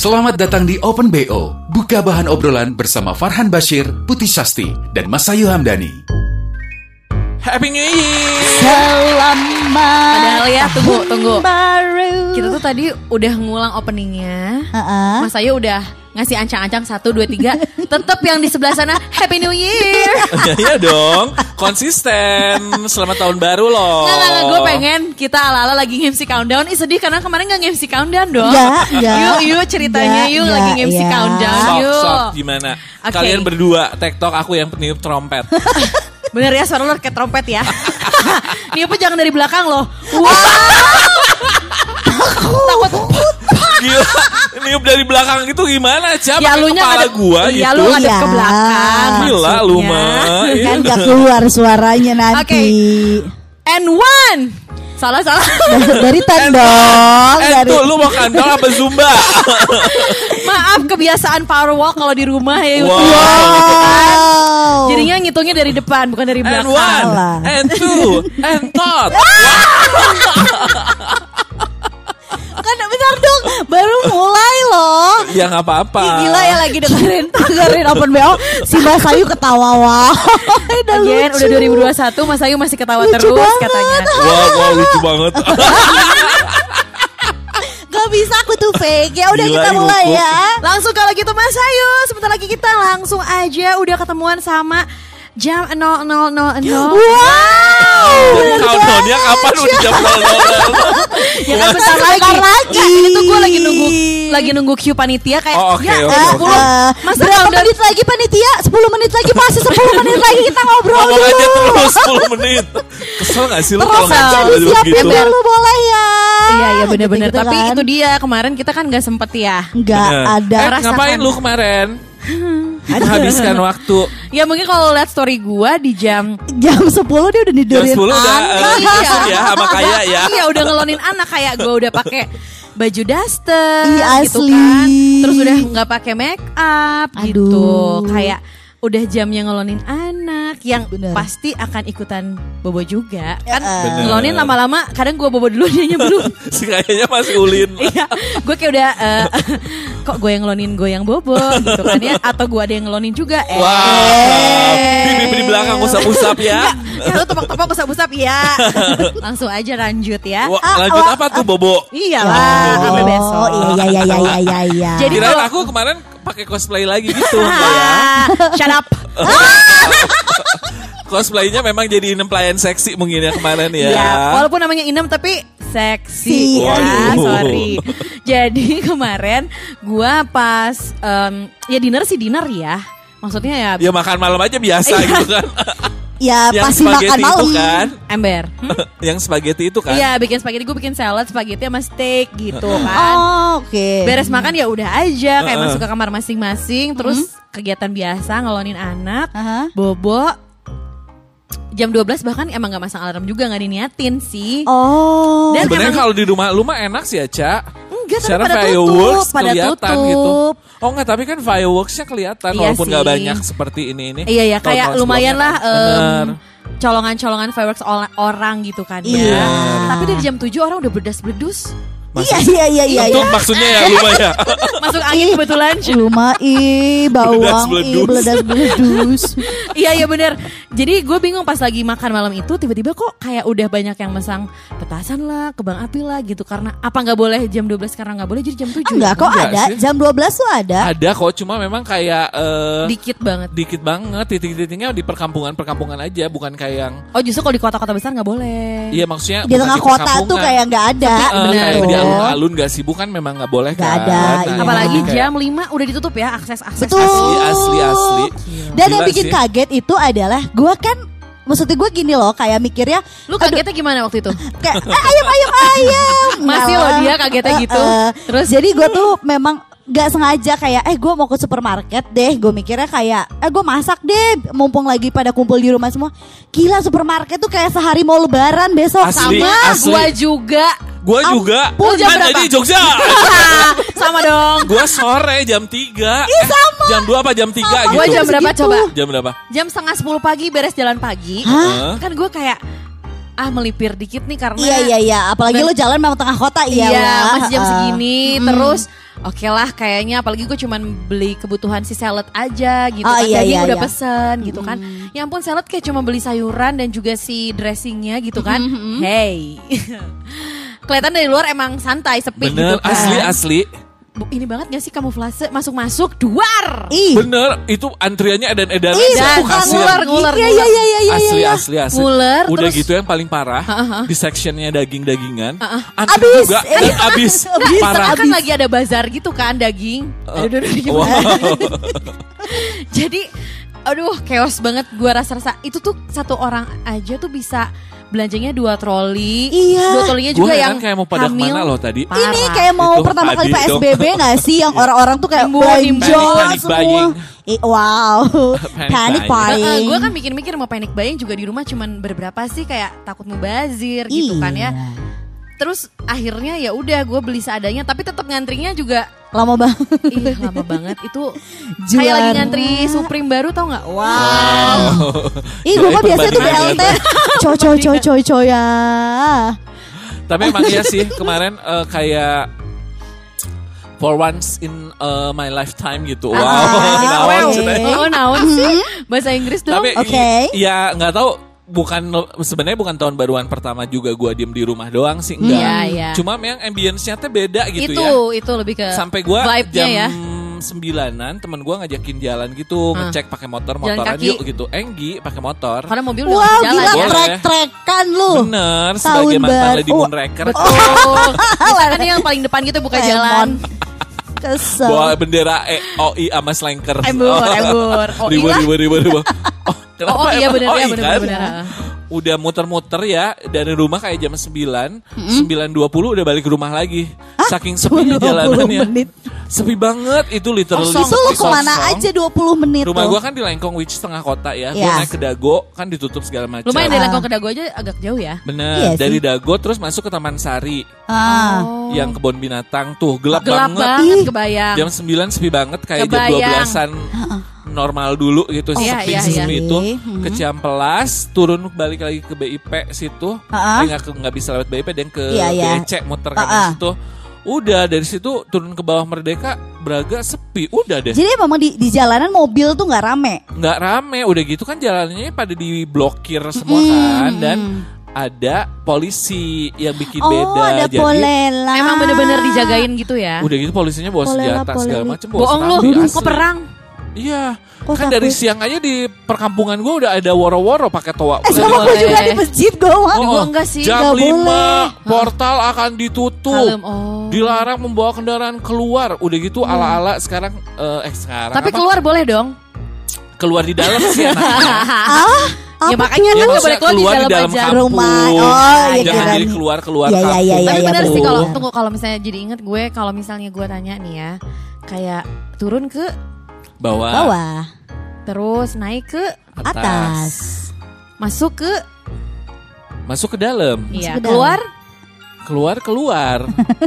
Selamat datang di Open BO. Buka bahan obrolan bersama Farhan Bashir, Putih Sasti, dan Masayu Hamdani. Happy New Year. Selamat Padahal ya, tunggu, tunggu. baru. Kita tuh tadi udah ngulang openingnya. Heeh. Mas Ayu udah ngasih ancang-ancang satu dua tiga. Tetap yang di sebelah sana Happy New Year. Iya dong, konsisten. Selamat tahun baru loh. Nggak, nggak, nggak. Gue pengen kita ala-ala lagi nge-MC countdown. Ih sedih karena kemarin nggak nge-MC countdown dong. Enggak, enggak. Yuk, yuk ceritanya Enggak, yuk enggak, lagi nge-MC iya. countdown Sok, yuk. sok, gimana? Oke. Kalian berdua, tektok aku yang peniup trompet. Bener ya suara lo kayak trompet ya. Nih apa jangan dari belakang loh. Wow. Takut. Gila, niup dari belakang itu gimana? Siapa Ya lu nya kepala ngadep, gua ya gitu? lu ngadep ke Iya. belakang. Gila lu mah. Iya. Kan gak keluar suaranya nanti. Oke. And one. Salah salah. Dari ten dong. Eh Dari tuh lu mau kantong apa zumba? Maaf kebiasaan power walk kalau di rumah ya. Wow. Wow. Jadinya ngitungnya dari depan bukan dari And belakang. one, Salah. and two, and thought. kan bentar dong. Baru mulai loh. Ya nggak apa-apa. Gila ya lagi dengerin dengerin open BO si Mas Ayu ketawa wah. Udah Again, lucu. udah 2021 Mas Ayu masih ketawa Lucu terus banget. katanya. Wow, wow lucu banget. Bisa aku tuh fake. Ya udah Gila, kita mulai hukum. ya. Langsung kalau gitu Mas Ayu, sebentar lagi kita langsung aja udah ketemuan sama jam 0000. Wow. Countdownnya kapan udah jam 00? Ya kan bentar lagi. Bentar lagi. Nah, ini tuh gue lagi nunggu lagi nunggu queue panitia kayak Oh, oke, ya oke. 10 Eh, Masa berapa menit lagi panitia? 10 menit lagi masih 10 menit lagi kita ngobrol Ngomong aja dulu. terus 10 menit. Kesel gak sih lu Terus kalau aja ngomong aja disiapin begitu? dulu boleh ya. Iya iya bener-bener Gitu-gitu Tapi kan. itu dia kemarin kita kan gak sempet ya Enggak Bener. ada. Eh, ngapain lu kemarin? Menghabiskan waktu Ya mungkin kalau lihat story gua di jam Jam 10 dia udah jam nidurin 10 udah anak. eh, tidur ya sama kayak ya. Iya udah ngelonin anak kayak gue udah pakai baju daster Iya, gitu asli. kan. Terus udah nggak pakai make up gitu. Aduh. Kayak udah jamnya ngelonin anak yang Bener. pasti akan ikutan bobo juga kan Bener. ngelonin lama-lama kadang gue bobo dulu dia belum Si kayaknya masih ulin. iya gue kayak udah eh, kok gue yang ngelonin gue yang bobo gitu kan ya atau gue ada yang ngelonin juga eh Wow. Di, di belakang usap-usap ya. ya lu tepok-tepok usap-usap ya langsung aja lanjut ya Wah, Ah, lanjut apa tuh Bobo? iyalah sampai besok Oh iya iya iya iya iya iya. Jadi Kirain kalau- aku kemarin pakai cosplay lagi gitu ya. Up. Cosplaynya memang jadi inem pelayan seksi mungkin ya kemarin ya. Ya, walaupun namanya Inem tapi seksi. Si. Ya, sorry. Jadi kemarin gua pas em, ya dinner sih dinner ya. Maksudnya ya Ya makan malam aja biasa Iya. gitu kan. Ya Yang pasti makan spaghetti malam. itu kan. ember. Hmm? Yang spaghetti itu kan. Iya, bikin spaghetti gue bikin salad spaghetti sama steak gitu kan. Oh, oke. Beres makan ya udah aja kayak Heeh. masuk ke kamar masing-masing terus kegiatan biasa ngelonin anak, Aha. bobo jam 12 bahkan emang gak masang alarm juga nggak diniatin sih. Oh. Dan Sebenarnya kalau di rumah lu mah enak sih ya, Ca. Enggak, tapi Secara pada tutup, pada tutup. gitu. Oh enggak, tapi kan fireworksnya kelihatan Iya walaupun nggak banyak seperti ini ini. Iya ya kayak lumayan lah Bener. colongan-colongan fireworks orang gitu kan ya. Iya. Tapi dari jam 7 orang udah berdas-berdus. Iya iya iya iya. Itu iya. maksudnya ya lumayan. Masuk angin kebetulan. Rumah i bawang i beledas beledus. iya iya bener. Jadi gue bingung pas lagi makan malam itu tiba-tiba kok kayak udah banyak yang mesang petasan lah, kebang api lah gitu karena apa nggak boleh jam 12 karena nggak boleh jadi jam 7. Enggak kok Enggak ada sih. jam 12 tuh ada. Ada kok, cuma memang kayak eh, Dikit banget. dikit banget titik-titiknya di perkampungan-perkampungan aja, bukan kayak yang Oh justru kalau di kota-kota besar nggak boleh. Iya maksudnya Di tengah kota tuh kayak nggak ada. Eh, bener. Alun-alun gak sibuk kan memang nggak boleh Nggak kan. ada, Nah, iya. Apalagi kayak jam 5 udah ditutup ya akses akses. Betul. asli asli asli. Dan yang bikin sih. kaget itu adalah gue kan maksudnya gue gini loh kayak mikirnya Lu kagetnya gimana waktu itu? kayak eh, ayam ayam ayam Masih loh dia kagetnya gitu. Eh, eh. Terus? jadi gue tuh memang gak sengaja kayak eh gue mau ke supermarket deh gue mikirnya kayak eh gue masak deh mumpung lagi pada kumpul di rumah semua gila supermarket tuh kayak sehari mau lebaran besok Asli, sama asli. Gua juga. Gue juga Lu jam kan berapa? jadi Jogja. Sama dong. gue sore jam 3 eh, Jam 2 apa jam 3 gitu Gua jam berapa coba? Jam berapa? Jam setengah sepuluh pagi beres jalan pagi. Hah? Kan gue kayak ah melipir dikit nih karena iya iya iya apalagi Ben- lo jalan memang tengah kota Iya, iya lah. masih jam segini terus Oke lah kayaknya apalagi gue cuman beli kebutuhan si salad aja gitu Oh, kan. iya, Daging iya, udah iya. pesen gitu kan. Ya ampun salad kayak cuma beli sayuran dan juga si dressingnya gitu kan. Hey. Kelihatan dari luar emang santai sepi gitu Bener kan. asli asli Ini banget gak sih kamuflase? Masuk-masuk duar! Ih. Bener itu antriannya edan edan. Ih Dan nguler, nguler, iya iya iya iya iya asli iya. asli asli. Nguler, udah terus- gitu yang paling parah di sectionnya daging dagingan antri Abis. juga dan Iya. abis Abis, parah. Kan lagi ada bazar gitu kan daging. Aduh, aduh, aduh, gimana? wow. Jadi aduh chaos banget gua rasa-rasa itu tuh satu orang aja tuh bisa belanjanya dua troli. Iya. Dua trolinya gue juga yang kayak mau pada hamil. ke mana loh tadi Parah. Ini kayak mau Itu pertama kali tadi dong. PSBB gak sih yang orang-orang tuh kayak belanja semua. wow, Panic panic buying. buying. gue kan mikir-mikir mau panic buying juga di rumah cuman beberapa sih kayak takut mubazir gitu kan ya. Iya. Terus akhirnya ya udah gue beli seadanya tapi tetap ngantrinya juga Lama banget. ih lama banget itu Juara. kayak lagi ngantri Supreme baru tau nggak? Wow. Ih, gue mah biasanya tuh BLT. Coy coy coy coy coy ya. Tapi emang iya sih kemarin eh, kayak for once in eh, my lifetime gitu. Wow. Ah, Naon oke. cenah. Oh naon sih? Bahasa Inggris dong. Tapi Oke. i- ya nggak tahu bukan sebenarnya bukan tahun baruan pertama juga gua diem di rumah doang sih enggak. Iya, iya. Cuma memang ambience-nya tuh beda gitu itu ya. itu lebih ke Sampai gua jam ya. sembilanan temen gua ngajakin jalan gitu, Ah. ngecek pakai motor Jalan motoran kaki. yuk gitu. Enggi pakai motor. Karena mobil udah Wow, jalan gila ya. Trek-trekan lu. Bener, Tahun sebagai mantan. Lady Moonraker. Betul. Kan yang paling depan gitu buka jalan. Kesel. Bawa bendera E, OI sama slanker. Embur, embur. OI Ribu, lah. ribu, ribu, ribu. Oh, kenapa Oh, oh, iya emang bener, OI iya bener, kan? Udah muter-muter ya dari rumah kayak jam 9, 9.20 udah balik ke rumah lagi. Saking sepinya 20 jalanannya. menit. Sepi banget itu literally Kosong. Itu lu ke mana aja 20 menit Rumah tuh? gua kan di Lengkong which setengah kota ya. Gua Iya. naik ke Dago kan ditutup segala macam. Lumayan dari Lengkong ke Dago aja agak jauh ya. Bener, Iya sih. dari Dago terus masuk ke Taman Sari Ah. yang kebun binatang tuh gelap, Gelap banget. banget Ih. kebayang. Jam 9 sepi banget kayak jam Kebayang. 12-an normal dulu gitu Oh, iya, sepi iya, iya. itu Hmm. ke Ciampelas turun balik lagi ke BIP situ. Eh, nggak ke- nggak bisa lewat BIP dan ke Iya, iya. BEC muter kan Ha-ha. situ udah dari situ turun ke bawah Merdeka Braga sepi udah deh Jadi memang di, di jalanan mobil tuh nggak rame. nggak rame udah gitu kan jalannya pada diblokir semua Hmm. kan dan ada polisi yang bikin Oh, beda ada jadi polela. Emang bener-bener dijagain gitu ya. udah gitu polisinya bawa Polela, senjata segala macam bawa Bohong lu, kok perang? Iya, Kok kan takut? dari siang aja di perkampungan gue udah ada woro-woro pakai toa. Eh, sama gue juga di masjid gue mah. Di gua enggak sih. Jam Nggak 5 boleh. portal akan ditutup. Kalem, oh. Dilarang membawa kendaraan keluar. Udah gitu ala-ala sekarang eh, eh sekarang Tapi apa? keluar boleh dong. keluar di dalam sih enaknya. ya Apa makanya Ya, kan nggak maksudnya boleh keluar, di dalam, aja. kampung. Rumah. Oh, iya, Jangan kirain. jadi keluar-keluar Iya, iya, kampung. iya, Tapi iya, bener sih kalau tunggu kalau misalnya jadi inget gue kalau misalnya gue tanya nih ya kayak turun ke Bawah. Bawah, terus naik ke atas. masuk ke Masuk ke dalam. iya ke dalam. keluar Keluar keluar.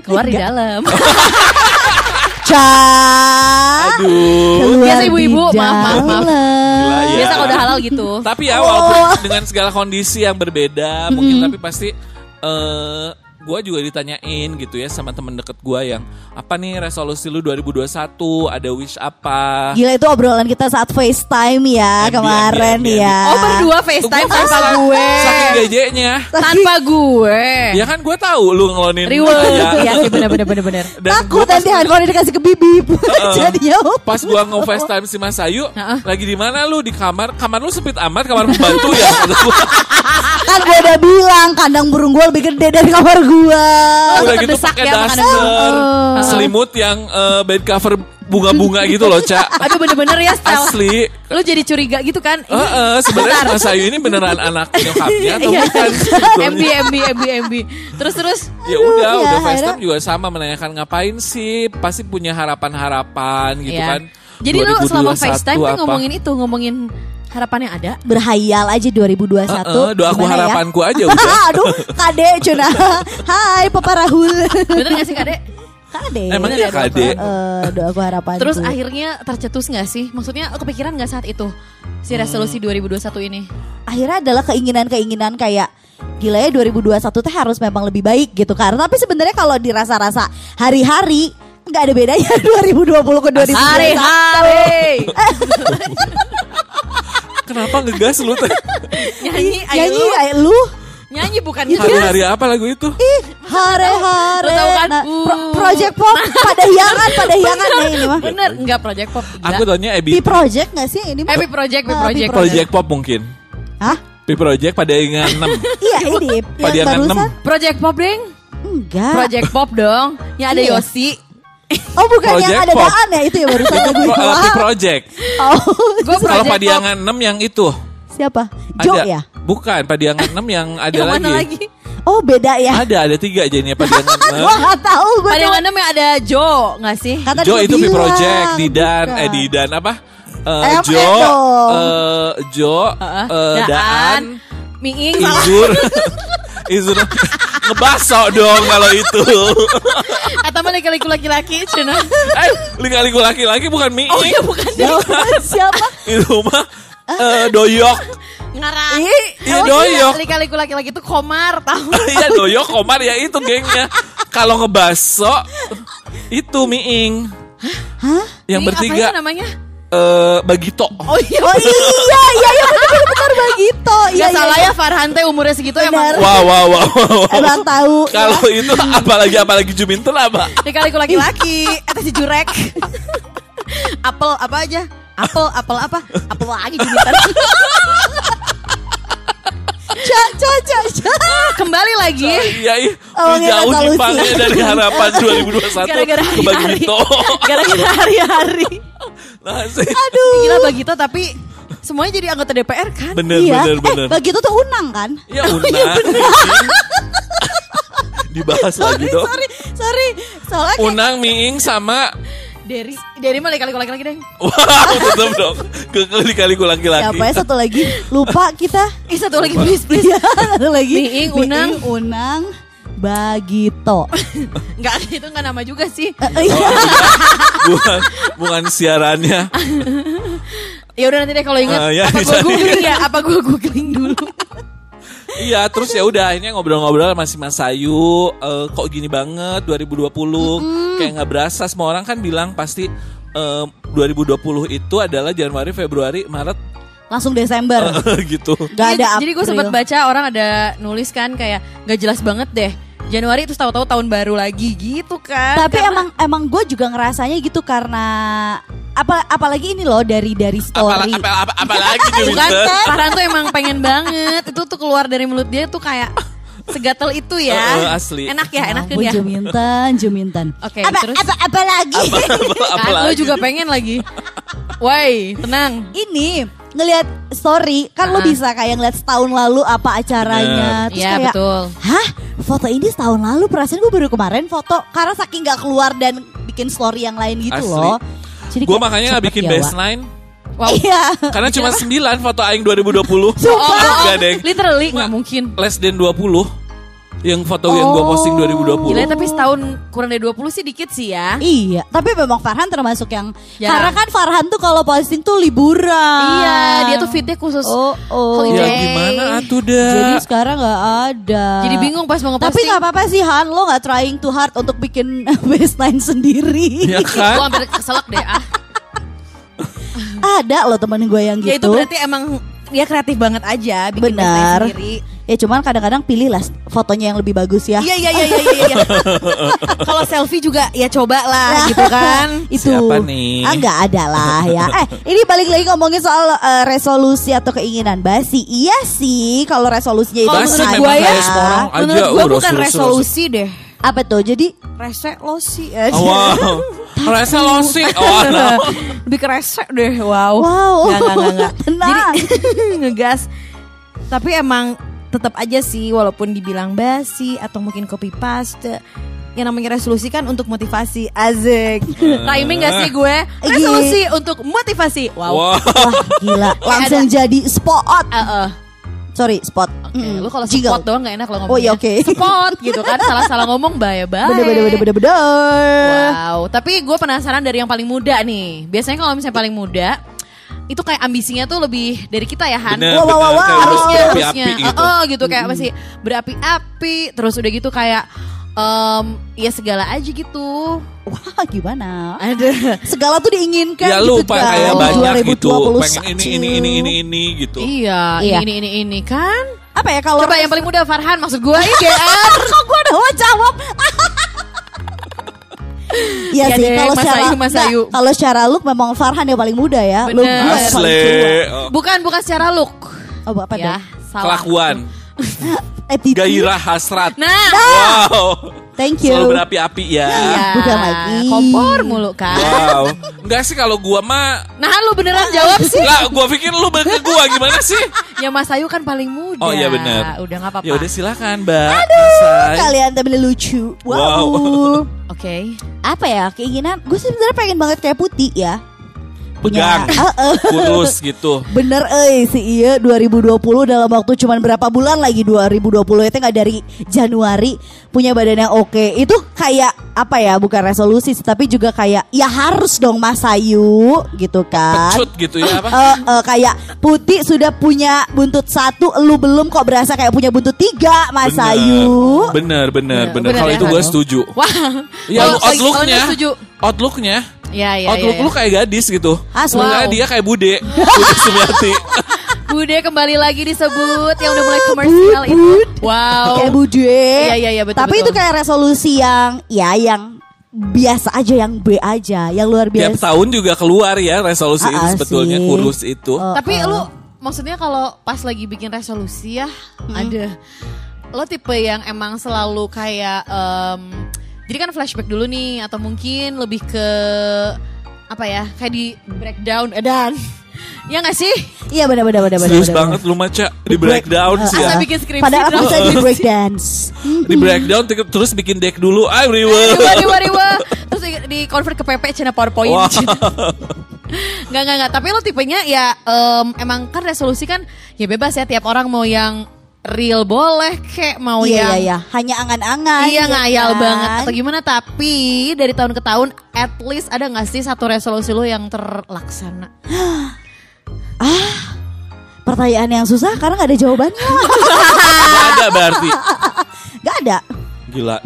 keluar di dalam. Cak. Aduh. Keluar Biasa ibu-ibu, maaf, maaf, maaf. Gila, ya. Biasa kalau udah halal gitu. Tapi ya walaupun dengan segala kondisi yang berbeda mungkin tapi pasti eh gue juga ditanyain gitu ya sama temen deket gue yang apa nih resolusi lu 2021 ada wish apa Gila itu obrolan kita saat FaceTime ya MB, kemarin MB, MB. ya. Oh berdua FaceTime Gua tanpa saking- gue. saking gejeknya Tanpa gue. ya kan gue tahu lu ngelonin Reward. Iya sih bener bener bener bener. Dan Takut nanti handphone dikasih ke bibip. Jadinya pas gua nge-FaceTime si Mas Ayu Heeh. lagi di mana lu di kamar kamar lu sempit amat kamar pembantu ya kan gue udah bilang kandang burung gue lebih gede dari kamar gue. Gua. Udah tetep gitu pakai ya daster, Oh. selimut yang eh, bed cover bunga-bunga gitu loh, Cak. Aduh bener-bener ya style. Asli. Lu jadi curiga gitu kan? Ini Heeh, sebenarnya bentar. Mas Ayu ini beneran anak nyokapnya atau Iya. bukan? MB MB MB MB. Terus terus Ya udah, Iya, udah FaceTime juga sama menanyakan ngapain sih? Pasti punya harapan-harapan gitu Iya. kan. Jadi lu selama 2021 FaceTime kan ngomongin itu, ngomongin harapan yang ada. Berhayal aja 2021. Heeh, doaku Gimana ya? harapanku aja udah. Aduh, Kade Cuna. Hai Papa Rahul. Bener gak sih Kade? Kade. Emang iya Kade? Eh, doaku harapan. Terus akhirnya tercetus gak sih? Maksudnya kepikiran gak saat itu? Si resolusi 2021 ini? akhirnya adalah keinginan-keinginan kayak gila ya 2021 teh harus memang lebih baik gitu kan. Tapi sebenarnya kalau dirasa-rasa hari-hari nggak ada bedanya 2020 ke 2021. Hari-hari. Kenapa ngegas lu? Nyanyi, ayo Nyanyi lu. kayak lu Nyanyi bukan Hari-hari apa lagu itu? hari-hari. Lu tahu kan? Nah, pro- project pop pada hiangan pada hiangan ya ini mah. Bener, enggak Project Pop. Aku Enggak. taunya P Ebi project nggak sih ini? mah? P Project, P Ah, P Project. Project Pop mungkin. Hah? P Project pada ingat 6. Iya ini Pada barusan. enam. Project Pop, Deng. Enggak. Project Pop dong. Yang ada Iya. Yosi. Oh bukan yang Project ada pop. daan ya itu ya barusan Itu lagu pro, itu. P Project. Oh Gue Kalau. Padiangan 6 yang itu. siapa? Jo Ada. ya? Bukan, Padiangan 6 yang ada Yang mana lagi. lagi? Oh beda ya. Ada, ada tiga jadinya Padiangan 6. Gua nggak tahu gue. Pada yang enam yang ada Jo, nggak sih? Kata Jo itu P bilang, Project, Didan, bukan. eh Didan apa? Eh, Eh, apa Jo, eh, Jo, Heeh. eh, Daan, Miing, Izur, Izur, ngebaso dong kalau itu. atau mana kali laki-laki, cina. eh, lika-liku laki-laki bukan mie. Oh iya bukan Siapa? Itu mah eh, doyok. ngarang. Iya, Oh, doyok. Lika-liku laki-laki itu komar, tahu? Iya doyok Komar ya itu gengnya. Kalau ngebaso itu miing. Hah? Yang bertiga apa ya namanya? Eh Bagito. Oh iya. Oh iya, iya, iya benar. Iya, Gak iya, salah iya. ya Farhan teh umurnya segitu Benar. emang Wow wow wow. wow. Emang tahu. Kalau itu apalagi apalagi Juminten apa? Lika-liku laki-laki, eta si jurek. apel apa aja? Apel, apel apa? Apel lagi jumitan. Ca, ca, ca, ca. Kembali lagi. Iya, iya. Oh, jauh resolusi. nyimpangnya dari harapan 2021 Gara-gara ke hari-hari. Bagito. Gara-gara hari-hari. Nah, sih. Aduh. Gila Bagito tapi semuanya jadi anggota DPR kan? Bener, iya. bener, bener. Eh, begitu tuh unang kan? Ya Una. Dibahas lagi dong. Sorry, sorry. Soalnya kayak Unang, Miing sama Dari dari mana kali laki-laki deh. Wow, tetep dong. Kekali-kaliku laki-laki. siapa ya satu lagi? Lupa kita. Ih satu lagi please please. Iya, satu lagi. Miing, Unang. Miing, Unang, Bagito. Enggak itu enggak nama juga sih. Eh, iya. bukan, bukan siarannya. Ya udah nanti deh kalau ingat Ah, ya, apa gue googling ya? Apa gue googling dulu? Iya, terus ya udah akhirnya ngobrol-ngobrol masih Mas Ayu, eh, kok gini banget 2020. Kayak nggak berasa semua orang kan bilang pasti eh, 2020 itu adalah Januari, Februari, Maret Langsung Desember. gitu. Gak Iya, ada Jadi gue April. sempat baca orang ada nulis kan kayak gak jelas banget deh. Januari itu tahu-tahu tahun baru lagi gitu kan. Tapi Karena- emang emang gue juga ngerasanya gitu karena apa apalagi ini loh dari dari story. apa, apa, apalagi Bukan, Juminten? Farhan tuh emang pengen banget. Itu tuh keluar dari mulut dia tuh kayak segatel itu ya. Eh, eh, asli. Enak ya, enak Ampun, ya. Juminten, Juminten. Oke, apa, terus? apa apa lagi? Apa, apa, Kan, lu apalagi? juga pengen lagi. Woi, tenang. ini ngelihat story kan lo Ah. bisa kayak ngeliat setahun lalu apa acaranya terus Iya, kayak betul. hah foto ini setahun lalu perasaan gue baru kemarin foto karena saking nggak keluar dan bikin story yang lain gitu Asli. loh jadi Gue makanya nggak cepet bikin ya, baseline Wow. iya karena cuma 9 foto aing 2020. Oh, oh, oh, Enggak, Deng. literally nggak mungkin. Less than 20 yang foto yang gue posting 2020. Gila tapi setahun kurang dari 20 sih dikit sih ya. Iya, tapi memang Farhan termasuk yang Ya. karena kan Farhan tuh kalau posting tuh liburan. Iya, dia tuh fitnya khusus Oh, oh. Ya holiday. gimana atuh dah. Jadi sekarang nggak ada. Jadi bingung pas mau Tapi ngeposting. nggak apa-apa sih Han, lo nggak trying too hard untuk bikin baseline sendiri. Ya Gue kan? hampir keselak deh ah. Ada loh temen gue yang gitu. Ya itu berarti emang dia kreatif banget aja bikin Benar. sendiri. Ya cuman kadang-kadang pilihlah fotonya yang lebih bagus ya. Iya iya iya iya iya. iya. Kalau selfie juga ya coba lah gitu kan. itu Siapa nih? ah nggak ada lah ya eh ini balik lagi ngomongin soal eh, resolusi atau keinginan basi iya sih kalau resolusinya itu Kalau Basi menurut gue ya, aja, menurut gue uh, bukan resolusi, deh. apa tuh jadi Resolusi aja. Oh, wow. Resolusi. Oh, no. Lebih ke resek deh, wow. Wow. Nggak, nggak, nggak, nggak. Tenang. Jadi ngegas. Tapi emang tetap aja sih walaupun dibilang basi atau mungkin copy paste yang namanya resolusi kan untuk motivasi. Azek Timing gak sih gue? Resolusi untuk motivasi. Wow, Wow. wah gila. Langsung jadi spot. Eh, eh. sorry spot. Oke, Mm, lu kalau jingle. spot doang gak enak lo ngomongnya. Oh, iya, oke. Spot gitu kan Salah-salah ngomong bahaya bener bener bener bener bener. Wow, tapi gue penasaran dari yang paling muda nih. Biasanya kalau misalnya paling muda, itu kayak ambisinya tuh lebih dari kita ya Han. Bener, Wow, wow, bener. wow, wow. harusnya harusnya api-api harusnya gitu. Oh, oh, gitu kayak masih berapi-api terus udah gitu kayak em ya segala aja gitu wah gimana ada segala tuh diinginkan Ya gitu lupa kan. kayak banyak gitu. 2021. Pengen ini ini ini ini ini gitu. iya Iya. ini ini ini kan apa ya kalau coba yang paling muda Farhan maksud gue ini GR kok gue udah mau jawab Iya Iya sih deh, kalau Mas secara Ayu, Mas Ayu. kalau secara look memang Farhan yang paling muda ya. Lu Bener. Asli. Bukan bukan secara look Oh, apa ya dong? salah Kelakuan, gairah, hasrat. nah Wow. Thank you. Selalu berapi-api ya. iya, bukan lagi. kompor mulu kan Wow. Enggak sih kalau gua mah nah lu beneran jawab sih lah gua pikir lu ke gua gimana sih? Ya Mas Ayu kan paling muda. Oh iya benar. Udah nggak apa-apa. Ya udah silakan, Mbak. Aduh, Say. kalian tapi lucu. Wow. Wow. Oke. Apa ya keinginan? Gue sebenarnya pengen banget kayak putih ya. Pegang. Heeh. Kurus gitu. Bener eh si iya 2020 dalam waktu cuman berapa bulan lagi 2020 itu nggak dari Januari punya badan yang oke itu kayak apa ya bukan resolusi sih, tapi juga kayak ya harus dong Mas Ayu gitu kan Pecut gitu ya apa? Eh, eh, kayak putih sudah punya buntut satu, lu belum kok berasa kayak punya buntut tiga, Mas Bener. Ayu. Bener, bener, bener. Bener Kalau ya, itu gue setuju. Wah. Ya, outlooknya, setuju. Outlooknya, Ya ya outlook ya. lu kayak gadis gitu. Sebenarnya Wow. dia kayak bude, bude Sumiati. Bude kembali lagi disebut yang udah mulai komersial itu. Wow. Kayak bude. Iya, iya, iya, betul, Tapi betul. itu kayak resolusi yang ya yang biasa aja, yang B aja, yang luar Tiap biasa. tahun juga keluar ya resolusi itu Ah, ah, sebetulnya sih. kurus itu. Oh. Tapi lu maksudnya kalau pas lagi bikin resolusi ya ada lo tipe yang emang selalu kayak em, jadi kan flashback dulu nih atau mungkin lebih ke apa ya kayak di breakdown eh, dan ya nggak sih Iya benar benar benar benar. Serius benar, banget lu maca di breakdown sih Asa ya. bikin skripsi Padahal aku bisa di break dance. Di breakdown te- terus bikin deck dulu. Ay, riwe. Riwa, riwa, riwa. Terus di, convert ke PP cina PowerPoint. Wah. Nggak, nggak, nggak. Tapi lo tipenya ya em, emang kan resolusi kan ya bebas ya tiap orang mau yang real boleh kayak mau Iya yang iya iya, hanya angan-angan. Iya ya ngayal kan? banget atau gimana tapi dari tahun ke tahun at least ada nggak sih satu resolusi lo yang terlaksana? Pertanyaan yang susah karena gak ada jawabannya. Gak ada berarti. gak ada. Gila.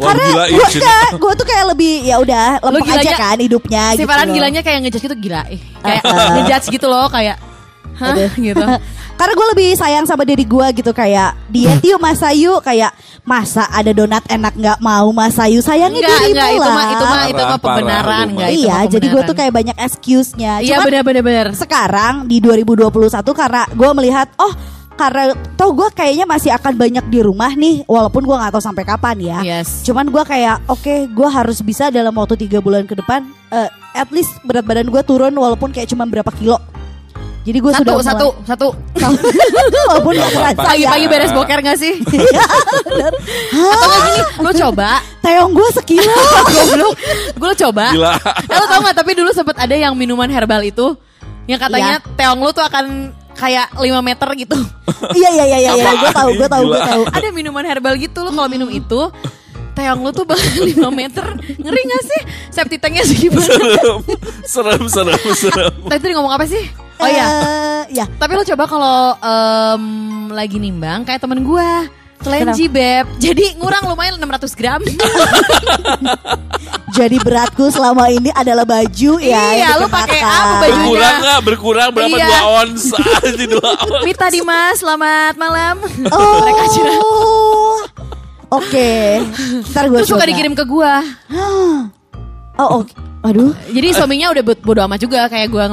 Wah, Karena gila gue gue tuh kayak lebih ya udah lempeng aja kan hidupnya si gitu. Farhan gilanya kayak ngejudge gitu gila eh. Kayak Uh-uh. ngejudge gitu loh kayak Hah Aduh. gitu. Karena gue lebih sayang sama diri gue gitu kayak diet yuk Mas Ayu kayak masa ada donat enak nggak mau Mas Ayu Enggak, enggak itu lah. mah itu mah itu mah pembenaran enggak itu iya, jadi gue tuh kayak banyak excuse-nya. Iya Cuman benar-benar benar. sekarang di 2021 karena gue melihat oh karena toh gue kayaknya masih akan banyak di rumah nih walaupun gue nggak tahu sampai kapan ya. Yes. Cuman gue kayak oke gue harus bisa dalam waktu tiga bulan ke depan eh, at least berat badan gue turun walaupun kayak cuma berapa kilo. Jadi gue Satu, sudah satu, satu. walaupun gak berat saya. Pagi-pagi beres boker gak sih? Iya, bener. Atau nggak gini, lo coba. Teong gue sekilo. Goblok. Gue lo coba. Gila. Eh, lo tau gak, tapi dulu sempet ada yang minuman herbal itu. Yang katanya teong lo tuh akan kayak 5 meter gitu. Iya iya iya iya Apaan gue tahu gue tahu gue tahu. ada minuman herbal gitu lo kalau minum itu. Teong lo tuh bakal 5 meter. Ngeri gak sih? Septic tanknya segimana? serem, serem, serem, serem. Tadi ngomong apa sih? Oh iya. Eh, ya. Tapi lo coba kalau em, lagi nimbang kayak temen gue Telenji beb. Jadi ngurang lumayan 600 gram. Jadi beratku selama ini adalah baju ya. Iya, lu pakai apa baju? Berkurang nggak? Berkurang berapa Iya. dua ons? Aja dua ons. Mita Dimas, selamat malam. Oh. Mereka curhat. Oke. Ntar gue Terus suka dikirim ke gua. Oh, oke. Aduh. Jadi suaminya udah bo- bodo amat juga kayak gua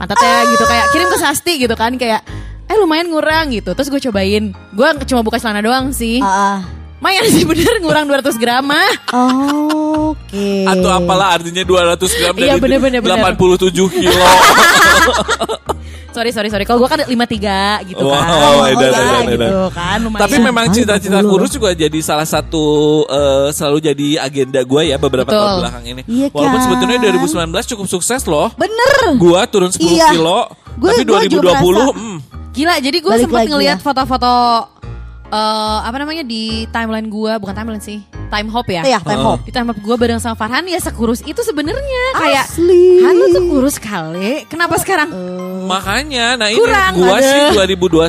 ngelihat pantatnya gitu kayak kirim ke Sasti gitu kan kayak eh lumayan ngurang gitu. Terus gue cobain. Gua cuma buka celana doang sih. Ah. Mayan sih bener ngurang 200 gram mah. Oh, Oke. Atau apalah artinya 200 gram dari Iya, bener, bener, bener. 87 kilo. Sorry sorry sorry. Kalau gua kan 53 gitu Wow, kan. edan, Oh, edan, iya, edan. gitu kan lumayan. Tapi memang cita-cita kurus juga jadi salah satu eh, selalu jadi agenda gue ya beberapa Betul. tahun belakang ini. Iya Walaupun kan? sebetulnya 2019 cukup sukses loh. Bener. Gua turun 10 Iya. kilo. Gua- tapi gua juga 2020 merasa. hmm, Gila, jadi gue sempat lagi ngeliat ya. foto-foto eh apa namanya di timeline gue, bukan timeline sih, time hop ya. Iya, time hop. Di time hop gue bareng sama Farhan ya sekurus itu sebenarnya kayak Asli. Han lu tuh kurus kali. Kenapa sekarang? makanya nah ini Kurang, gua aduh. sih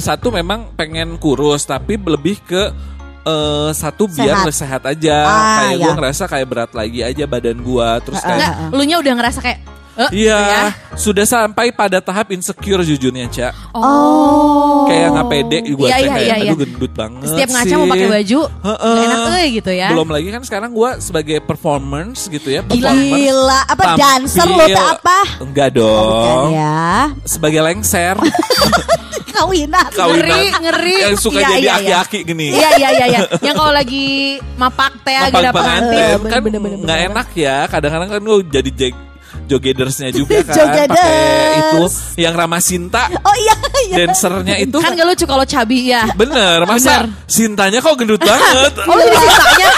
2021 memang pengen kurus tapi lebih ke eh, satu biar Sehat. lebih sehat aja. Ah, kayak iya. gua ngerasa kayak berat lagi aja badan gua terus kayak Enggak, lu nya udah ngerasa kayak Iya, gitu ya. sudah sampai pada tahap insecure jujurnya, Cak. Oh. Kayak nggak pede gue Iya, iya, iya, iya. aduh gendut banget Setiap ngaca mau pakai baju, Heeh. nggak enak euy gitu ya. Belum lagi kan sekarang gue sebagai performance gitu ya. Gila. performance, Gila, apa tampil- dancer lo tak apa? Enggak Bukan dong. ya. Sebagai lengser, Kawinan. kawinan Ngeri, ngeri. yang suka Iya, jadi iya, iya. aki-aki gini. Iya iya iya iya. Yang kalau lagi mapak teh Mapak pengantin kan nggak enak ya. Kadang-kadang kan gue jadi jeg jogedersnya juga kan Jogaders. pakai itu yang Rama Sinta Oh iya, iya. dancernya itu Kan gak lucu kalau cabi ya. bener masa Bener. Sintanya kok gendut banget Oh jadi Sintanya?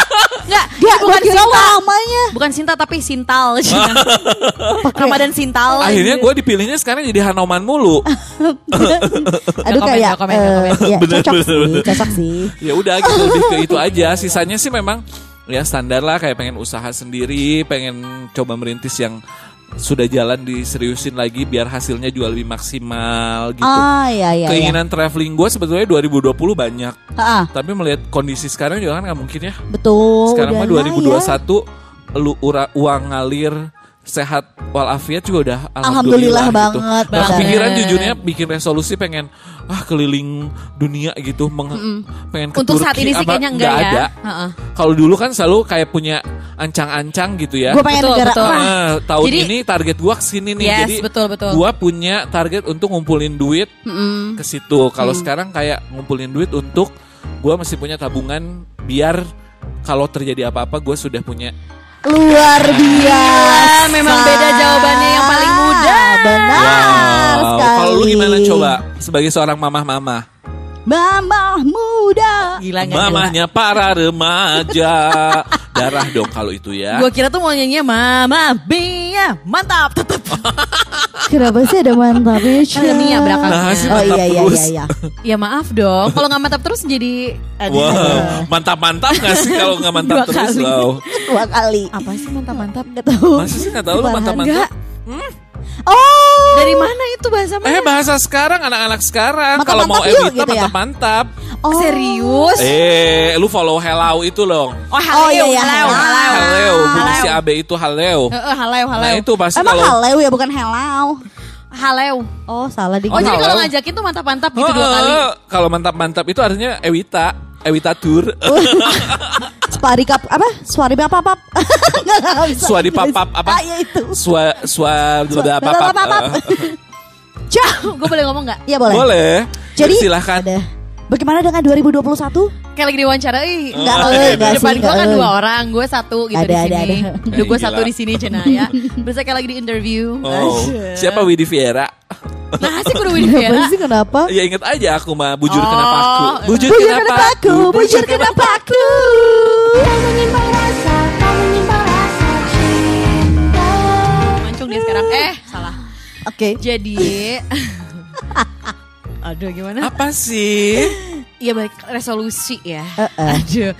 Enggak, Dia bukan Sinta. lamanya. Bukan Sinta tapi Sintal. Ramadan Sintal. Akhirnya gue dipilihnya sekarang jadi Hanoman mulu. Aduh komen, kayak no eh, comment. ya, cocok bener, sih, bener. cocok sih. ya udah gitu lebih ke itu aja. Sisanya sih memang ya standar lah kayak pengen usaha sendiri, pengen coba merintis yang sudah jalan diseriusin lagi biar hasilnya juga lebih maksimal gitu. Ah, iya iya. Keinginan traveling gue sebetulnya 2020 banyak. iya. Ah, Tapi melihat kondisi sekarang juga kan nggak mungkin ya. betul. sekarang mah udahlah 2021 lu ura, uang ngalir sehat walafiat juga udah Alhamdulillah alhamdulillah, gitu. banget, Nah, pikiran jujurnya bikin resolusi pengen ah keliling dunia gitu meng- pengen ke Untuk Turki saat ini sih kayaknya enggak nggak ya. ada. Heeh. Kalau dulu kan selalu kayak punya ancang-ancang gitu ya. Gue pengen Betul, negara betul. Nah, tahun Jadi- ini target gua ke sini nih. Yes, Jadi betul, betul. gua punya target untuk ngumpulin duit Mm-mm. ke situ. Kalau sekarang kayak ngumpulin duit untuk gua masih punya tabungan biar kalau terjadi apa-apa gue sudah punya luar biasa. memang beda jawabannya yang paling muda. Benar sekali. Kalau lu gimana coba sebagai seorang mamah-mamah? Mama muda. Gila nggak gila. Mamahnya para remaja. Darah dong kalau itu ya. Gue kira tuh mau nyanyinya Mama Mia mantap tetep. Kenapa sih ada mantapnya? Ada Mia belakangnya. Nah, sih Oh mantap iya iya terus. iya iya. Ya maaf dong. Kalau nggak mantap terus jadi Aduh. Wow, mantap-mantap gak sih kalau nggak mantap Dua terus? kali. Wow. Dua kali. apa sih mantap-mantap? Gak tahu. Masa sih nggak tahu lu Bahan. mantap-mantap? Oh. Dari mana itu bahasa mana? Eh bahasa sekarang anak-anak sekarang kalau mau Evita gitu ya? mantap-mantap. Oh. Serius? Eh, lu follow Hello itu loh. Oh, Oh, iya, iya. halau, halau. Haleo, bunyi si AB itu haleo. Heeh, halau, halau. Nah itu pasti Emang kalau halau ya bukan helau. halau. Oh salah dikit. Oh, jadi kalau ngajakin tuh mantap-mantap gitu dua Oh, kali. eh, Kalau mantap-mantap itu artinya Ewita, Ewita Tour. Spari kap apa? Suari apa apa? Suadi papap apa? Ah ya itu. Swa swa apa apa? Cah, gue boleh ngomong nggak? Iya boleh. Boleh. Jadi silahkan. ada. Bagaimana dengan 2021? Kayak lagi diwawancara, ih. Enggak, Oh, eh, iya, enggak Di depan gue kan dua orang, gue satu gitu Ada, di ada, sini. ada. Udah gue Eh, satu di sini Cena ya. Berasa kayak lagi di interview. Oh, siapa Widi Viera? Nah, sih kudu Kenapa Vera. sih kenapa? Ya inget aja aku mah bujur Oh. kenapa aku. Bujur, Bujur kenapa kenapa aku? Bujur kenapa aku? Mancung dia sekarang. Eh, salah. Oke. Jadi Aduh gimana? Apa sih? Iya baik resolusi ya. Heeh. Aduh.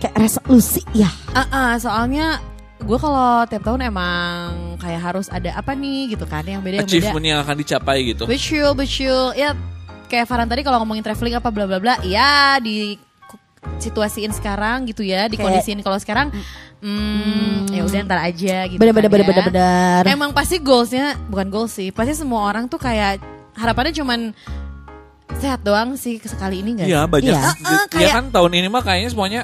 Kayak resolusi ya. Ah, ah, soalnya gue kalau tiap tahun emang kayak harus ada apa nih gitu kan yang beda yang beda. Achievement yang akan dicapai gitu. Betul, betul. Ya kayak Farhan tadi kalau ngomongin traveling apa bla bla bla, ya di situasiin sekarang gitu ya, Kayak- dikondisiin kalau sekarang hmm, ya udah ntar aja gitu. Bener bener kan bener ya. bener bener. Emang pasti goalsnya bukan goals sih, pasti semua orang tuh kayak harapannya cuman sehat doang sih sekali ini enggak? Iya banyak. Iya. Ah, Ya kayak- kan tahun ini mah kayaknya semuanya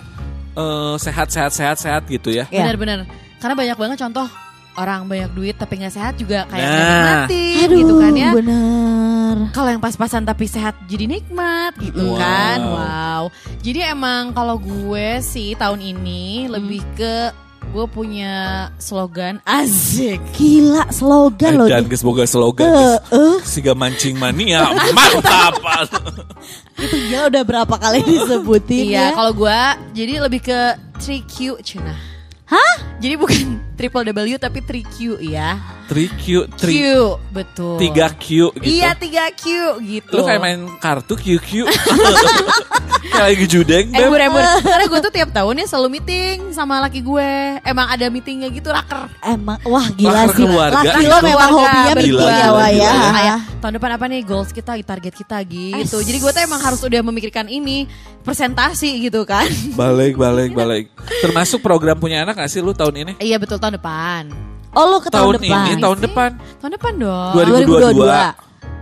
eh, sehat sehat sehat sehat gitu ya. Iya. Bener-bener. Karena banyak banget contoh orang banyak duit tapi nggak sehat juga kayak Nah. mati Aduh, gitu kan ya. bener. Kalau yang pas-pasan tapi sehat jadi nikmat gitu Wow. kan. Wow. Jadi emang kalau gue sih tahun ini lebih ke gue punya slogan asik. Gila slogan loh. Dan semoga slogan Eh, eh. Siga mancing mania mantap. Itu gila udah berapa kali disebutin Iya, ya. kalau gue jadi lebih ke 3Q Cina. Hah? Jadi bukan triple W tapi 3Q ya. 3Q, Q, 3 betul. 3Q gitu. Iya 3Q gitu. Lu kayak main kartu QQ. kayak lagi judeng, Eh Beb. gue Karena gue tuh tiap tahun ya selalu meeting sama laki gue Emang ada meetingnya gitu raker Emang wah gila Lahir sih. keluarga. Laki lo memang hobinya Gila, ya gila, Wah ya. Kayak tahun depan apa nih goals kita, target kita gitu Jadi gue tuh emang harus udah memikirkan ini Presentasi gitu kan Balik, balik, balik. Termasuk program punya anak gak sih lu tahun ini? Iya betul tahun depan Oh lu ke tahun, depan. ini, tahun depan. Tahun depan dong 2022.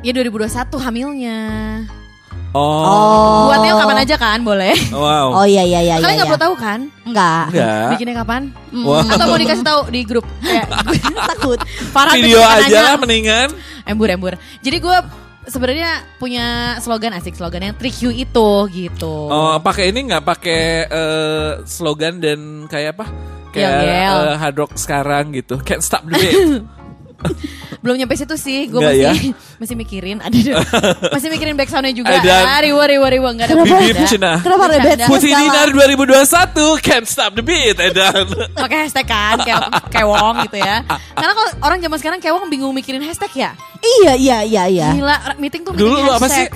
Ya 2021 hamilnya Oh. Oh. Buatnya kapan aja kan boleh Wow. Oh iya iya iya Kalian iya. gak perlu tahu kan Enggak. Enggak. Bikinnya kapan Wah. Atau mau dikasih tahu di grup Kayak Takut. Farhan Video aja nanya, lah mendingan. embur embur jadi gue sebenarnya punya slogan asik slogan yang trick you itu gitu Oh, pakai ini nggak pakai eh, slogan dan kayak apa? Kayak Yel-yel. eh, hard rock sekarang gitu. Can't stop the beat. belum nyampe situ sih gue masih masih mikirin ada masih mikirin backsoundnya juga Ada. ah, riwa riwa riwa nggak ada Bibir bercanda. Cina. Kenapa ada bad Putih? Dinar 2021 Can't stop the beat Edan. pakai hashtag kan kayak kewong gitu ya karena kalau orang zaman sekarang kewong bingung mikirin hashtag ya Iya iya iya iya. gila meeting tuh Dulu apa hashtag.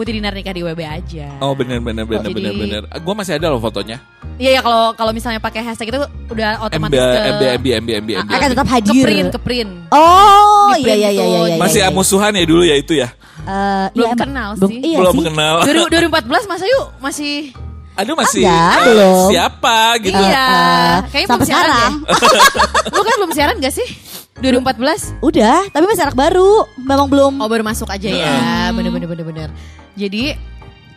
Putih Dinar nikah di WB aja Oh bener bener bener Jadi- bener bener. Gue masih ada loh fotonya. iya ya kalau kalau misalnya pakai hashtag itu udah MB otomatis ke MB MB MB MB MB. Akan tetap hadir. ke print ke print Oh iya iya iya itu. iya. iya, Masih iya. musuhan ya dulu ya itu ya. Eh, Belum iya, kenal belum- sih. Iya Belum sih. kenal. 2014 masa yuk masih Aduh masih Enggak, eh, belum. siapa gitu. iya. eh, Kayaknya sampai belum siaran sekarang. deh. Lu kan belum siaran gak sih? 2014? Udah, tapi masih anak baru. Memang belum. Oh baru masuk aja ya. Bener bener bener bener. Jadi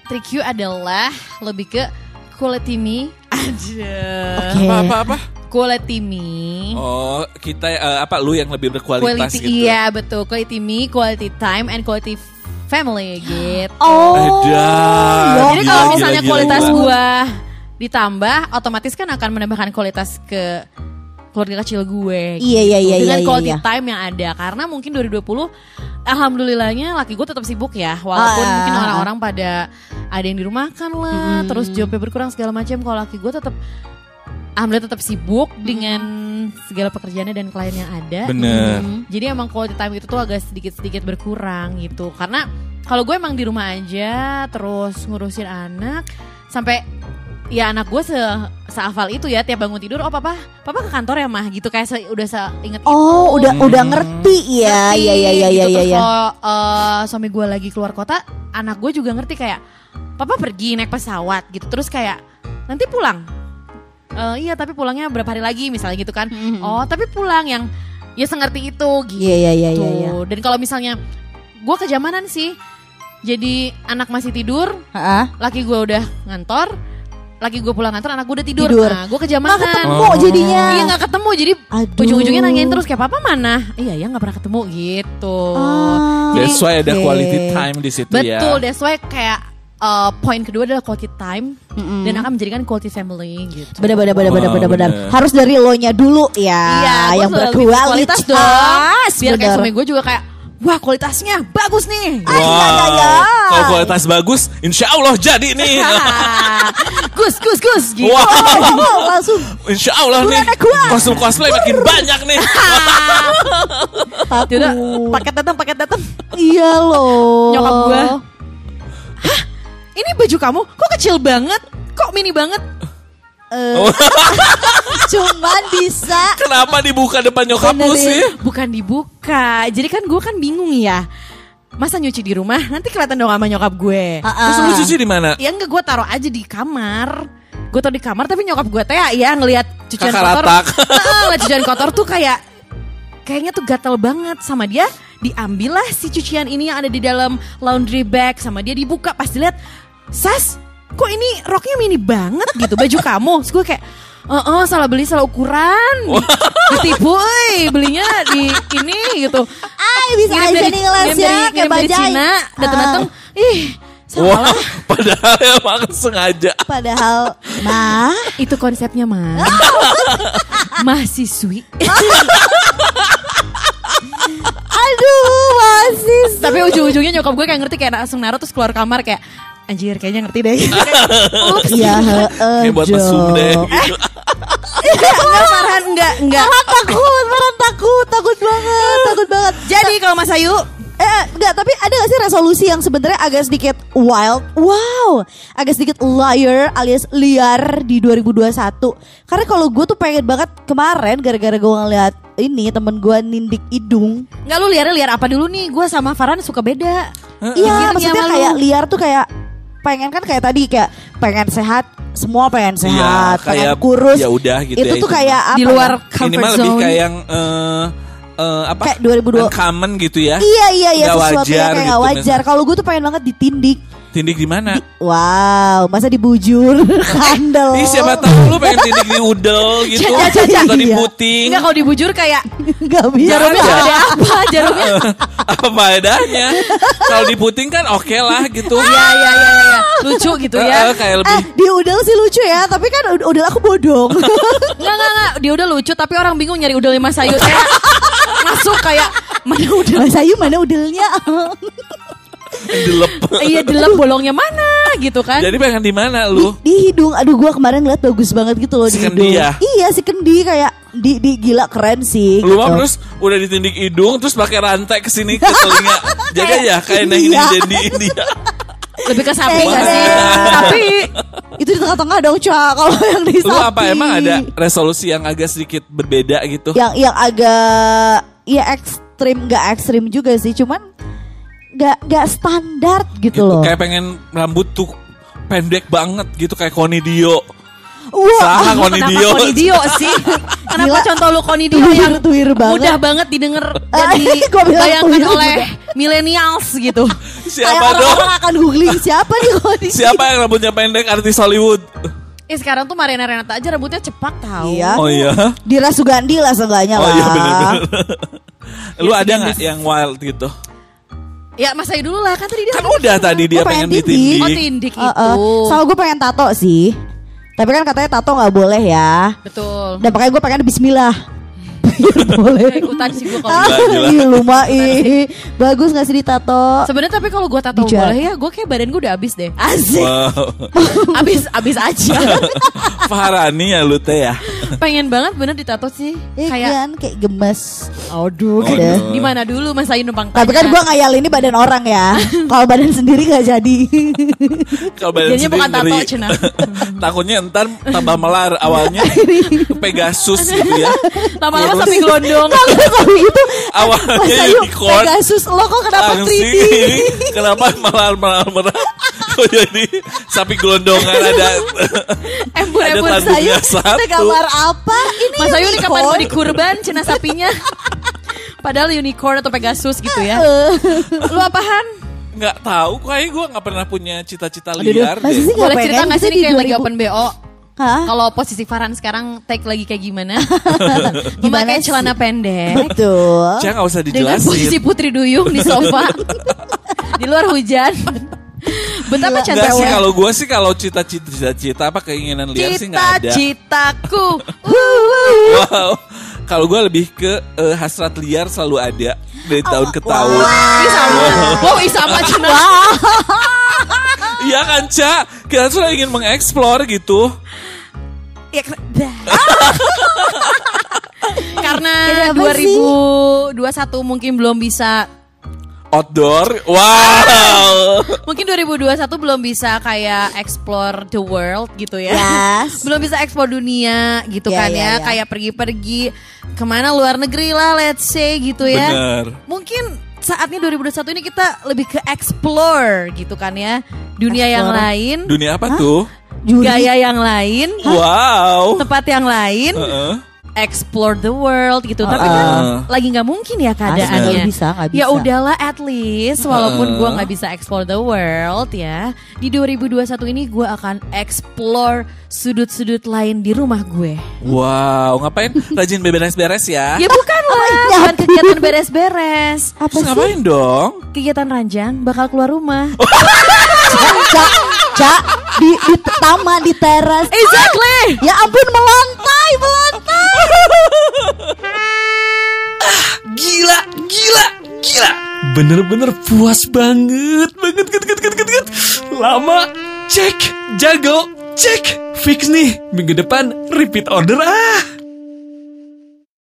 trick you adalah lebih ke quality me. Aja. Oke. Apa apa apa? Quality me. Oh kita eh, apa lu yang lebih berkualitas quality gitu. iya betul. Quality me, quality time, and quality family gitu. Oh. Ada. Jadi Gila, kalau gila, misalnya gila, kualitas gila. gua ditambah, otomatis kan akan menambahkan kualitas ke keluarga kecil gue. Iya, iya, iya, Dengan iya, quality iya. time yang ada. Karena mungkin 2020, alhamdulillahnya laki gue tetap sibuk ya. Walaupun Ah. mungkin orang-orang pada ada yang dirumahkan lah, terus jobnya berkurang segala macam. Kalau laki gue tetap Alhamdulillah tetap sibuk dengan segala pekerjaannya dan klien yang ada. Bener. Jadi emang quality time itu tuh agak sedikit-sedikit berkurang gitu. Karena kalau gue emang di rumah aja terus ngurusin anak sampai ya anak gue se seafal itu ya tiap bangun tidur oh papa papa ke kantor ya mah gitu kayak se, udah seinget Oh, itu. udah udah ngerti ya. Ngerti, Iya iya iya iya gitu. iya. Terus iya. kalau eh, suami gue lagi keluar kota anak gue juga ngerti kayak papa pergi naik pesawat gitu terus kayak nanti pulang Eh, iya tapi pulangnya berapa hari lagi misalnya gitu kan oh tapi pulang yang ya sengerti itu gitu Iya iya iya iya. iya. dan kalau misalnya gue kejamanan sih jadi anak masih tidur Heeh. laki gue udah ngantor laki gue pulang ngantor anak gue udah tidur, Tidur. nah gue kejamanan Nggak ketemu jadinya. iya nggak ketemu jadi Aduh. ujung-ujungnya nanyain terus kayak papa mana iya ya nggak pernah ketemu gitu Ah, That's why ada oke. quality time di situ ya. betul that's why kayak uh, poin kedua adalah quality time dan akan menjadikan quality family gitu Bener bener bener bener Wah, bener bener. bener. Harus dari lo nya dulu ya. Iya, yang berkualitas dong. Biar kayak bener. suami gue juga kayak, wah kualitasnya bagus nih. Ah, iya, iya, iya. Kalau kualitas bagus, insya Allah jadi nih. gus, gus, gus. Gitu. Wah, Oh, langsung insya Allah nih. Bulannya kuat. Kostum cosplay makin banyak nih. takut. Yaudah, paket datang, paket datang. Iya loh. Nyokap gua. Ini baju kamu kok kecil banget? Kok mini banget? Oh. cuman bisa. Kenapa dibuka depan nyokap lu sih? Bukan dibuka. Jadi kan gue kan bingung ya. masa nyuci di rumah nanti kelihatan dong sama nyokap gue. Ah, Terus ah. lu cuci di mana? Ya enggak gue taruh aja di kamar. Gue taruh di kamar tapi nyokap gue teh ya ngelihat cucian Kakak kotor. ngeliat cucian kotor tuh kayak kayaknya tuh gatel banget sama dia. Diambil lah si cucian ini yang ada di dalam laundry bag sama dia dibuka pas dilihat, "Sas, kok ini roknya mini banget gitu baju kamu." Terus gue kayak Oh, oh, salah beli salah ukuran. Ditipu, euy, belinya di ini gitu. Ay bisa Ngirim aja dari- nih les ya kayak bajai. Cina, datang-datang, Ah, ih, Wah, salah. padahal emang sengaja. Padahal mah Itu konsepnya mah. Mahasiswi. aduh masih Tapi ujung-ujungnya nyokap gue kayak ngerti kayak langsung naruh terus keluar kamar kayak anjir kayaknya ngerti deh. Ups. ya heeh Kayak buat mesum deh gitu. enggak Farhan enggak enggak. Farhan takut, Farhan takut, takut banget, takut banget. Jadi kalau Mas Ayu Eh, enggak, tapi ada gak sih resolusi yang sebenarnya agak sedikit wild? Wow, agak sedikit liar alias liar di 2021. Karena kalau gue tuh pengen banget kemarin gara-gara gue ngeliat ini temen gue nindik hidung. Enggak lu liar liar apa dulu nih? Gue sama Farhan suka beda. Iya, Mikirnya maksudnya sama lu. kayak liar tuh kayak pengen kan kayak tadi kayak pengen sehat, semua pengen Iya, sehat, pengen kayak kurus. ya udah gitu itu ya, tuh itu kayak apa? di luar ya? comfort Ini mah lebih zone. kayak yang eh eh, apa? Kayak 2002. Uncommon gitu ya. Iya iya iya Nggak sesuatu wajar yang kayak gitu, gak wajar. Kalau gue tuh pengen banget ditindik. Tindik di mana? Wow, masa dibujur kandel. Ih siapa tahu lu pengen tindik di udel gitu Ca- ca- ca- atau di iya. puting. Enggak kalau dibujur kayak Gak bisa. Jarumnya ada. ada apa? Jarumnya apa faedahnya? Kalau di puting kan oke lah gitu. Iya iya iya iya. Lucu gitu ya. eh, kayak lebih Eh, di udel sih lucu ya, tapi kan ud- udel aku bodong. Enggak enggak enggak. Dia udah lucu tapi orang bingung nyari udel Mas Ayu kayak masuk kayak mana udel? Mas Ayu mana udelnya? Delep. Iya delep bolongnya mana gitu kan? Jadi pengen di mana lu? di hidung, aduh gua kemarin ngeliat bagus banget gitu loh Si di kendi hidung. ya? Iya si kendi kayak di, di gila keren sih. Lu mah gitu. terus udah ditindik hidung terus pakai rantai ke sini ke telinga. Jaga ya kayak ini Iya. jadi India. Lebih ke sapi gak sih? Sapi. itu di tengah-tengah dong Cak kalau yang di Lu apa sapi. emang ada resolusi yang agak sedikit berbeda gitu? yang yang agak ya ekstrim nggak ekstrim juga sih, cuman nggak nggak standar gitu, Gitu, loh. Kayak pengen rambut tuh pendek banget gitu kayak Konidio. Wah, Salah Kenapa Konidio. Konidio sih? Kenapa Gila. contoh lu Konidio Tuwir- yang tuwir banget. mudah banget didengar dibayangkan tuwir oleh millennials gitu. Siapa dong? orang-orang akan googling siapa nih kalau di Siapa yang rambutnya pendek artis Hollywood? Eh sekarang tuh Mariana Renata aja rambutnya cepak tahu. Iya. Oh iya. Dira Sugandi lah seenggaknya Oh lah. iya benar-benar. Lu Iya, ada nggak yang wild gitu? Ya Mas Ayu dulu lah kan tadi dia Kan udah tadi dia pengen pengen tindik. Oh ditindik. tindik Uh, itu. uh. Sama gue pengen tato sih. Tapi kan katanya tato nggak boleh ya. Betul. Dan makanya gue pengen Bismillah. Boleh. Ikutan sih gue kalau. Ah, ih, lumayan. Bagus gak sih ditato? Sebenarnya tapi kalau gue tato Bijak. boleh ya, gue kayak badan gue udah abis deh. Asik. Wow. abis abis aja. Fahrani ya lu teh ya. Pengen banget bener ditato sih. Iya kayak kan kayak gemes. Aduh, gitu. Di mana dulu Mas Ayu numpang Tapi kan gue ngayal ini badan orang ya. Kalau badan sendiri gak jadi. Kalau badan Jadinya sendiri bukan tato. Cina. Takutnya entar tambah melar awalnya Pegasus gitu ya. lama-lama Terus sapi gelondong. Tapi itu Awalnya Mas Ayu unicorn. Pegasus lo kok kenapa Langsing 3D? ini kenapa melar melar melar kok jadi sapi gelondongan ada Ayu tanduknya satu. itu gambar apa? Ini Mas Ayu ini kapan mau dikurban cina sapinya? Padahal unicorn atau Pegasus gitu ya. Eh. Lu apaan? nggak tahu kayaknya gue nggak pernah punya cita-cita Aduh, liar Masa deh sih gak Boleh cerita gak sih kayak lagi 2000? open BO? Kalau posisi Farhan sekarang take lagi kayak gimana? Gimana Memakai sih? celana pendek Betul. Jangan nggak usah dengan posisi dijelasin Putri Duyung di sofa di luar hujan. Betapa cantik sih kalau gue sih kalau cita-cita cita-cita apa keinginan liar sih nggak ada Cita-citaku. wow kalau gue lebih ke eh, hasrat liar selalu ada dari tahun ke tahun Ih sama. Wow, sama Cina. iya kan Ca kita tuh ingin mengeksplor gitu Ya. Karena Kenapa sih? 2021 mungkin belum bisa outdoor wow Mungkin 2021 belum bisa kayak explore the world gitu ya. Yes. belum bisa explore dunia gitu Ya, kan ya, ya. ya. Kayak pergi-pergi ke mana luar negeri lah let's say gitu ya. Bener. Mungkin saatnya 2021 ini kita lebih ke explore gitu kan ya. Dunia yang Explore. lain, Dunia apa tuh? Juri. gaya yang lain, Wow. tempat yang lain, Heeh. explore the world gitu. Tapi kan lagi nggak mungkin ya keadaannya. nggak bisa, nggak bisa. Ya udahlah at least walaupun Uh-uh. gua nggak bisa explore the world ya. Di 2021 ini gua akan explore sudut-sudut lain di rumah gue. Wow, ngapain? Rajin beberes-beres ya. Ya bukan lah, ya bukan kegiatan beres-beres. Apa Terus sih? ngapain dong? Kegiatan ranjang bakal keluar rumah. Cak, di, di taman di teras. Exactly. Ya ampun melantai, melantai. Gila, gila, gila. Bener-bener puas banget, banget, banget, banget, banget, banget. Lama, cek, jago, cek. Fix nih, minggu depan repeat order ah.